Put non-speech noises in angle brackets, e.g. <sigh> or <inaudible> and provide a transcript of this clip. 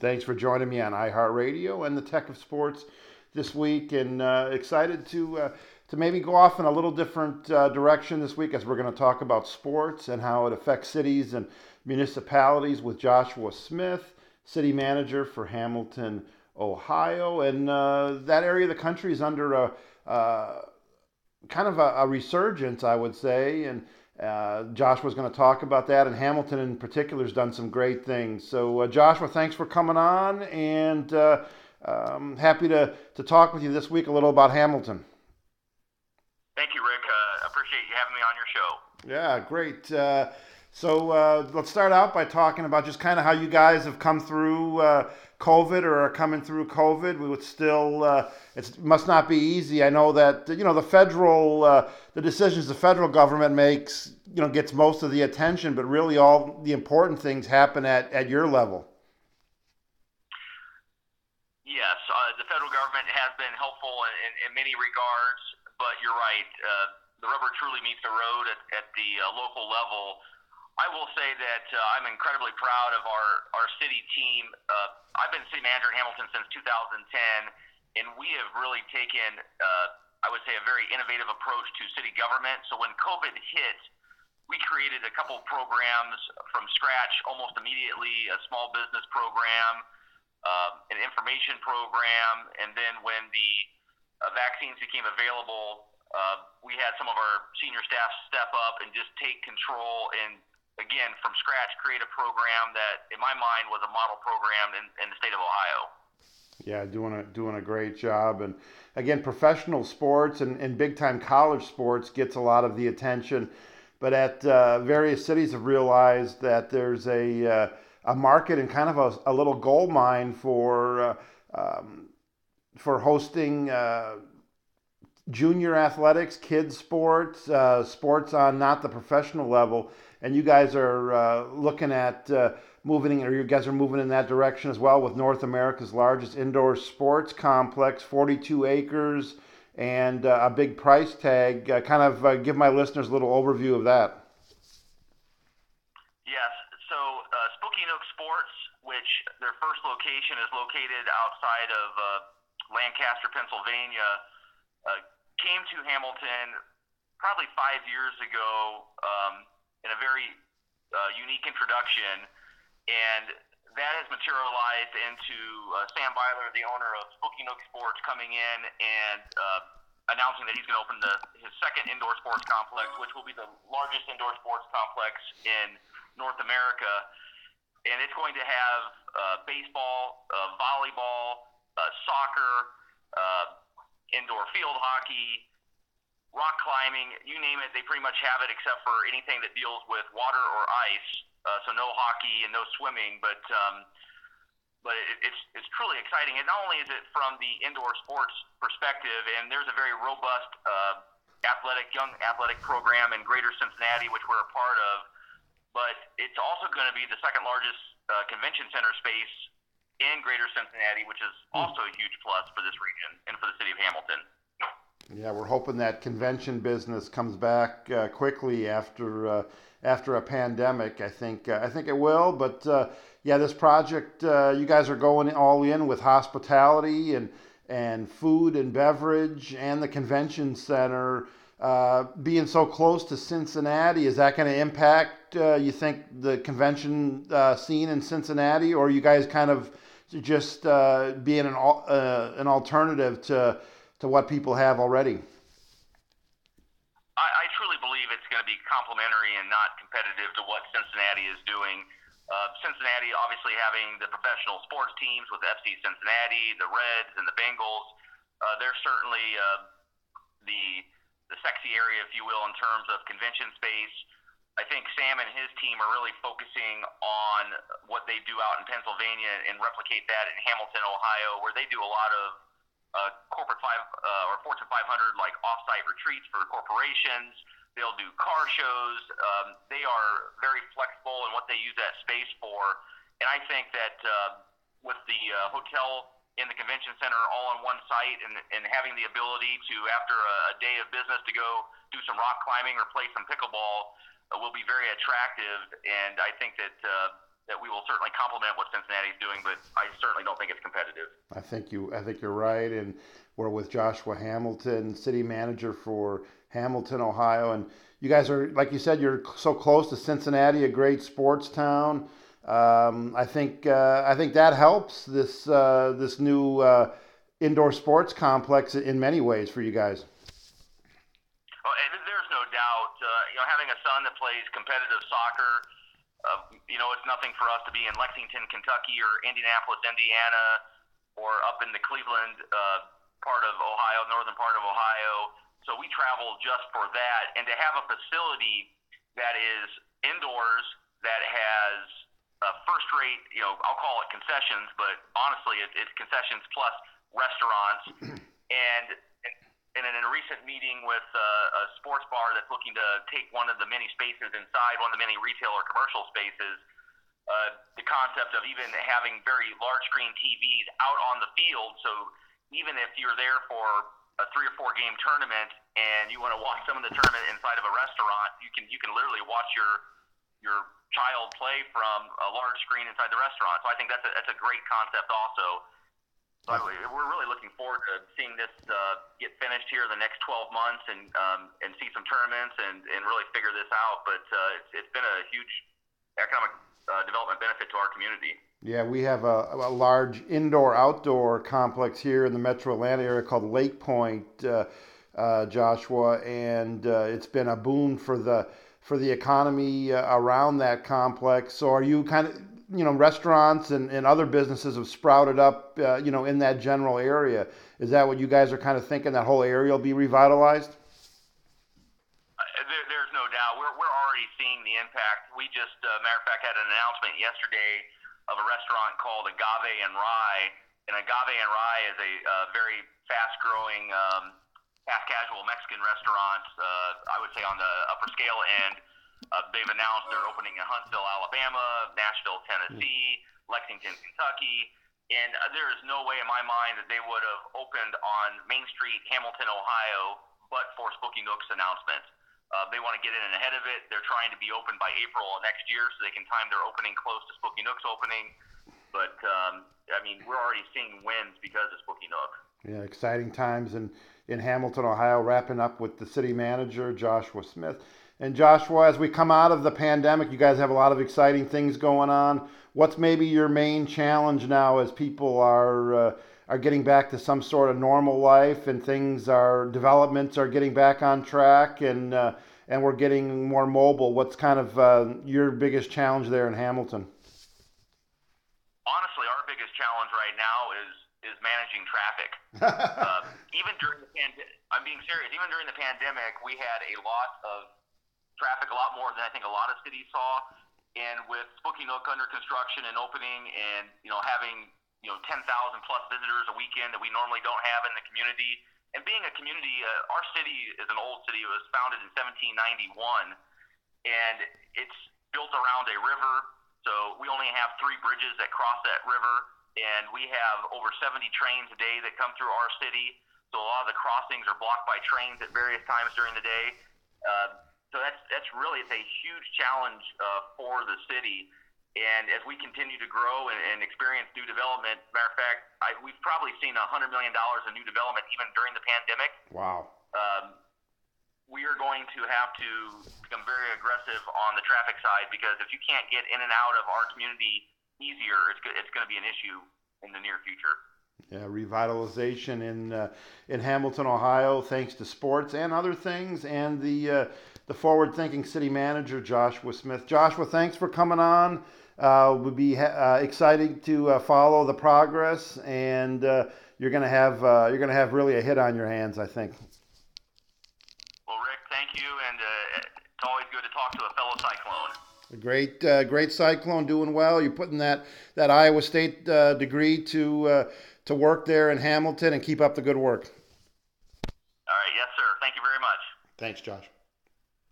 Thanks for joining me on iHeartRadio and the Tech of Sports this week, and uh, excited to uh, to maybe go off in a little different uh, direction this week as we're going to talk about sports and how it affects cities and municipalities with Joshua Smith, city manager for Hamilton, Ohio, and uh, that area of the country is under a uh, kind of a, a, resurgence, I would say, and. Uh, Joshua's going to talk about that, and Hamilton in particular has done some great things. So, uh, Joshua, thanks for coming on, and uh, um, happy to, to talk with you this week a little about Hamilton. Thank you, Rick. Uh, appreciate you having me on your show. Yeah, great. Uh, so uh, let's start out by talking about just kind of how you guys have come through uh, COVID or are coming through COVID. We would still, uh, it must not be easy. I know that you know the federal, uh, the decisions the federal government makes, you know, gets most of the attention, but really all the important things happen at at your level. Yes, uh, the federal government has been helpful in, in many regards but you're right. Uh, the rubber truly meets the road at, at the uh, local level. I will say that uh, I'm incredibly proud of our, our city team. Uh, I've been city manager in Hamilton since 2010, and we have really taken, uh, I would say, a very innovative approach to city government. So when COVID hit, we created a couple programs from scratch almost immediately a small business program, uh, an information program, and then when the uh, vaccines became available, uh, we had some of our senior staff step up and just take control and again from scratch create a program that in my mind was a model program in, in the state of ohio. Yeah doing a doing a great job. And again professional sports and, and big time college sports gets a lot of the attention. But at uh, various cities have realized that there's a uh, a market and kind of a, a little gold mine for uh, um, for hosting uh, junior athletics, kids sports, uh, sports on not the professional level, and you guys are uh, looking at uh, moving, or you guys are moving in that direction as well with North America's largest indoor sports complex, 42 acres, and uh, a big price tag. Uh, kind of give my listeners a little overview of that. Yes, so Spooky Nook Sports, which their first location is located outside of Lancaster, Pennsylvania, uh, came to Hamilton probably five years ago um, in a very uh, unique introduction, and that has materialized into uh, Sam Beiler, the owner of Spooky Nook Sports, coming in and uh, announcing that he's going to open the, his second indoor sports complex, which will be the largest indoor sports complex in North America. And it's going to have uh, baseball, uh, volleyball, uh, soccer, uh, indoor field hockey, rock climbing, you name it, they pretty much have it except for anything that deals with water or ice. Uh, so no hockey and no swimming, but um, but it, it's it's truly exciting. And not only is it from the indoor sports perspective, and there's a very robust uh, athletic young athletic program in Greater Cincinnati, which we're a part of. But it's also going to be the second largest uh, convention center space in Greater Cincinnati, which is hmm. also a huge plus for this region and for the city of Hamilton. Yeah, we're hoping that convention business comes back uh, quickly after uh, after a pandemic. I think uh, I think it will, but uh, yeah, this project uh, you guys are going all in with hospitality and and food and beverage and the convention center. Uh, being so close to Cincinnati, is that going to impact, you think, the convention scene in Cincinnati, or you guys kind of just being an an alternative to to what people have already? I, I truly believe it's going to be complementary and not competitive to what Cincinnati is doing. Uh, Cincinnati obviously having the professional sports teams with FC Cincinnati, the Reds, and the Bengals. Uh, they're certainly uh, the the sexy area, if you will, in terms of convention space. I think Sam and his team are really focusing on what they do out in Pennsylvania and replicate that in Hamilton, Ohio, where they do a lot of uh, corporate five uh, or Fortune 500 like offsite retreats for corporations. They'll do car shows. Um, they are very flexible in what they use that space for. And I think that uh, with the uh, hotel in the convention center all on one site and, and having the ability to, after a, a day of business, to go do some rock climbing or play some pickleball uh, will be very attractive. And I think that uh, that we will certainly complement what Cincinnati's doing, but I certainly don't think it's competitive. I think you I think you're right, and we're with Joshua Hamilton, city manager for Hamilton, Ohio, and you guys are like you said, you're so close to Cincinnati, a great sports town. Um, I think uh, I think that helps this uh, this new uh, indoor sports complex in many ways for you guys. Well, there's no doubt. Uh, you know, having a son that plays competitive soccer, uh, you know, it's nothing for us to be in Lexington, Kentucky, or Indianapolis, Indiana, or up in the Cleveland uh, part of Ohio, northern part of Ohio. So we travel just for that, and to have a facility that is indoors that has uh, first rate, you know, I'll call it concessions, but honestly, it, it's concessions plus restaurants. <clears throat> and, and in a recent meeting with uh, a sports bar that's looking to take one of the many spaces inside, one of the many retail or commercial spaces, uh, the concept of even having very large screen TVs out on the field. So even if you're there for a three or four game tournament and you want to watch some of the tournament inside of a restaurant, you can you can literally watch your your child play from a large screen inside the restaurant. So I think that's a, that's a great concept also. So we're really looking forward to seeing this uh, get finished here in the next 12 months and um, and see some tournaments and, and really figure this out. But uh, it's, it's been a huge economic uh, development benefit to our community. Yeah, we have a, a large indoor outdoor complex here in the metro Atlanta area called Lake Point, uh, uh, Joshua, and uh, it's been a boon for the for the economy around that complex. So are you kind of you know restaurants and, and other businesses have sprouted up uh, you know in that general area. Is that what you guys are kind of thinking? That whole area will be revitalized. Uh, there, there's no doubt. We're we're already seeing the impact. We just, uh, matter of fact, had an announcement yesterday of a restaurant called Agave and Rye, and Agave and Rye is a uh, very fast-growing um, half casual Mexican restaurant uh, I would say on the upper scale end. Uh, they've announced they're opening in Huntsville, Alabama, Nashville, Tennessee, Lexington, Kentucky. And uh, there is no way in my mind that they would have opened on Main Street, Hamilton, Ohio, but for Spooky Nook's announcement. Uh, they want to get in ahead of it. They're trying to be open by April next year so they can time their opening close to Spooky Nook's opening. But, um, I mean, we're already seeing wins because of Spooky Nook. Yeah, exciting times in, in Hamilton, Ohio, wrapping up with the city manager, Joshua Smith. And Joshua, as we come out of the pandemic, you guys have a lot of exciting things going on. What's maybe your main challenge now as people are uh, are getting back to some sort of normal life and things are developments are getting back on track and uh, and we're getting more mobile? What's kind of uh, your biggest challenge there in Hamilton? Honestly, our biggest challenge right now is is managing traffic. <laughs> uh, even during the pandemic, I'm being serious. Even during the pandemic, we had a lot of traffic, a lot more than I think a lot of cities saw. And with Spooky Nook under construction and opening, and you know having you know 10,000 plus visitors a weekend that we normally don't have in the community, and being a community, uh, our city is an old city. It was founded in 1791, and it's built around a river. So we only have three bridges that cross that river and we have over 70 trains a day that come through our city. So a lot of the crossings are blocked by trains at various times during the day. Uh, so that's that's really it's a huge challenge uh, for the city. And as we continue to grow and, and experience new development, matter of fact, I, we've probably seen a hundred million dollars in new development even during the pandemic. Wow. Um, we are going to have to become very aggressive on the traffic side because if you can't get in and out of our community easier, it's it's going to be an issue in the near future. Yeah, revitalization in uh, in Hamilton, Ohio, thanks to sports and other things, and the uh, the forward-thinking city manager Joshua Smith. Joshua, thanks for coming on. Uh, we'll be ha- uh, excited to uh, follow the progress, and uh, you're going to have you're going to have really a hit on your hands, I think. Well, Rick, thank you, and it's always good to talk to a fellow Cyclone. A great, uh, great cyclone, doing well. You're putting that that Iowa State uh, degree to uh, to work there in Hamilton, and keep up the good work. All right, yes, sir. Thank you very much. Thanks, Josh.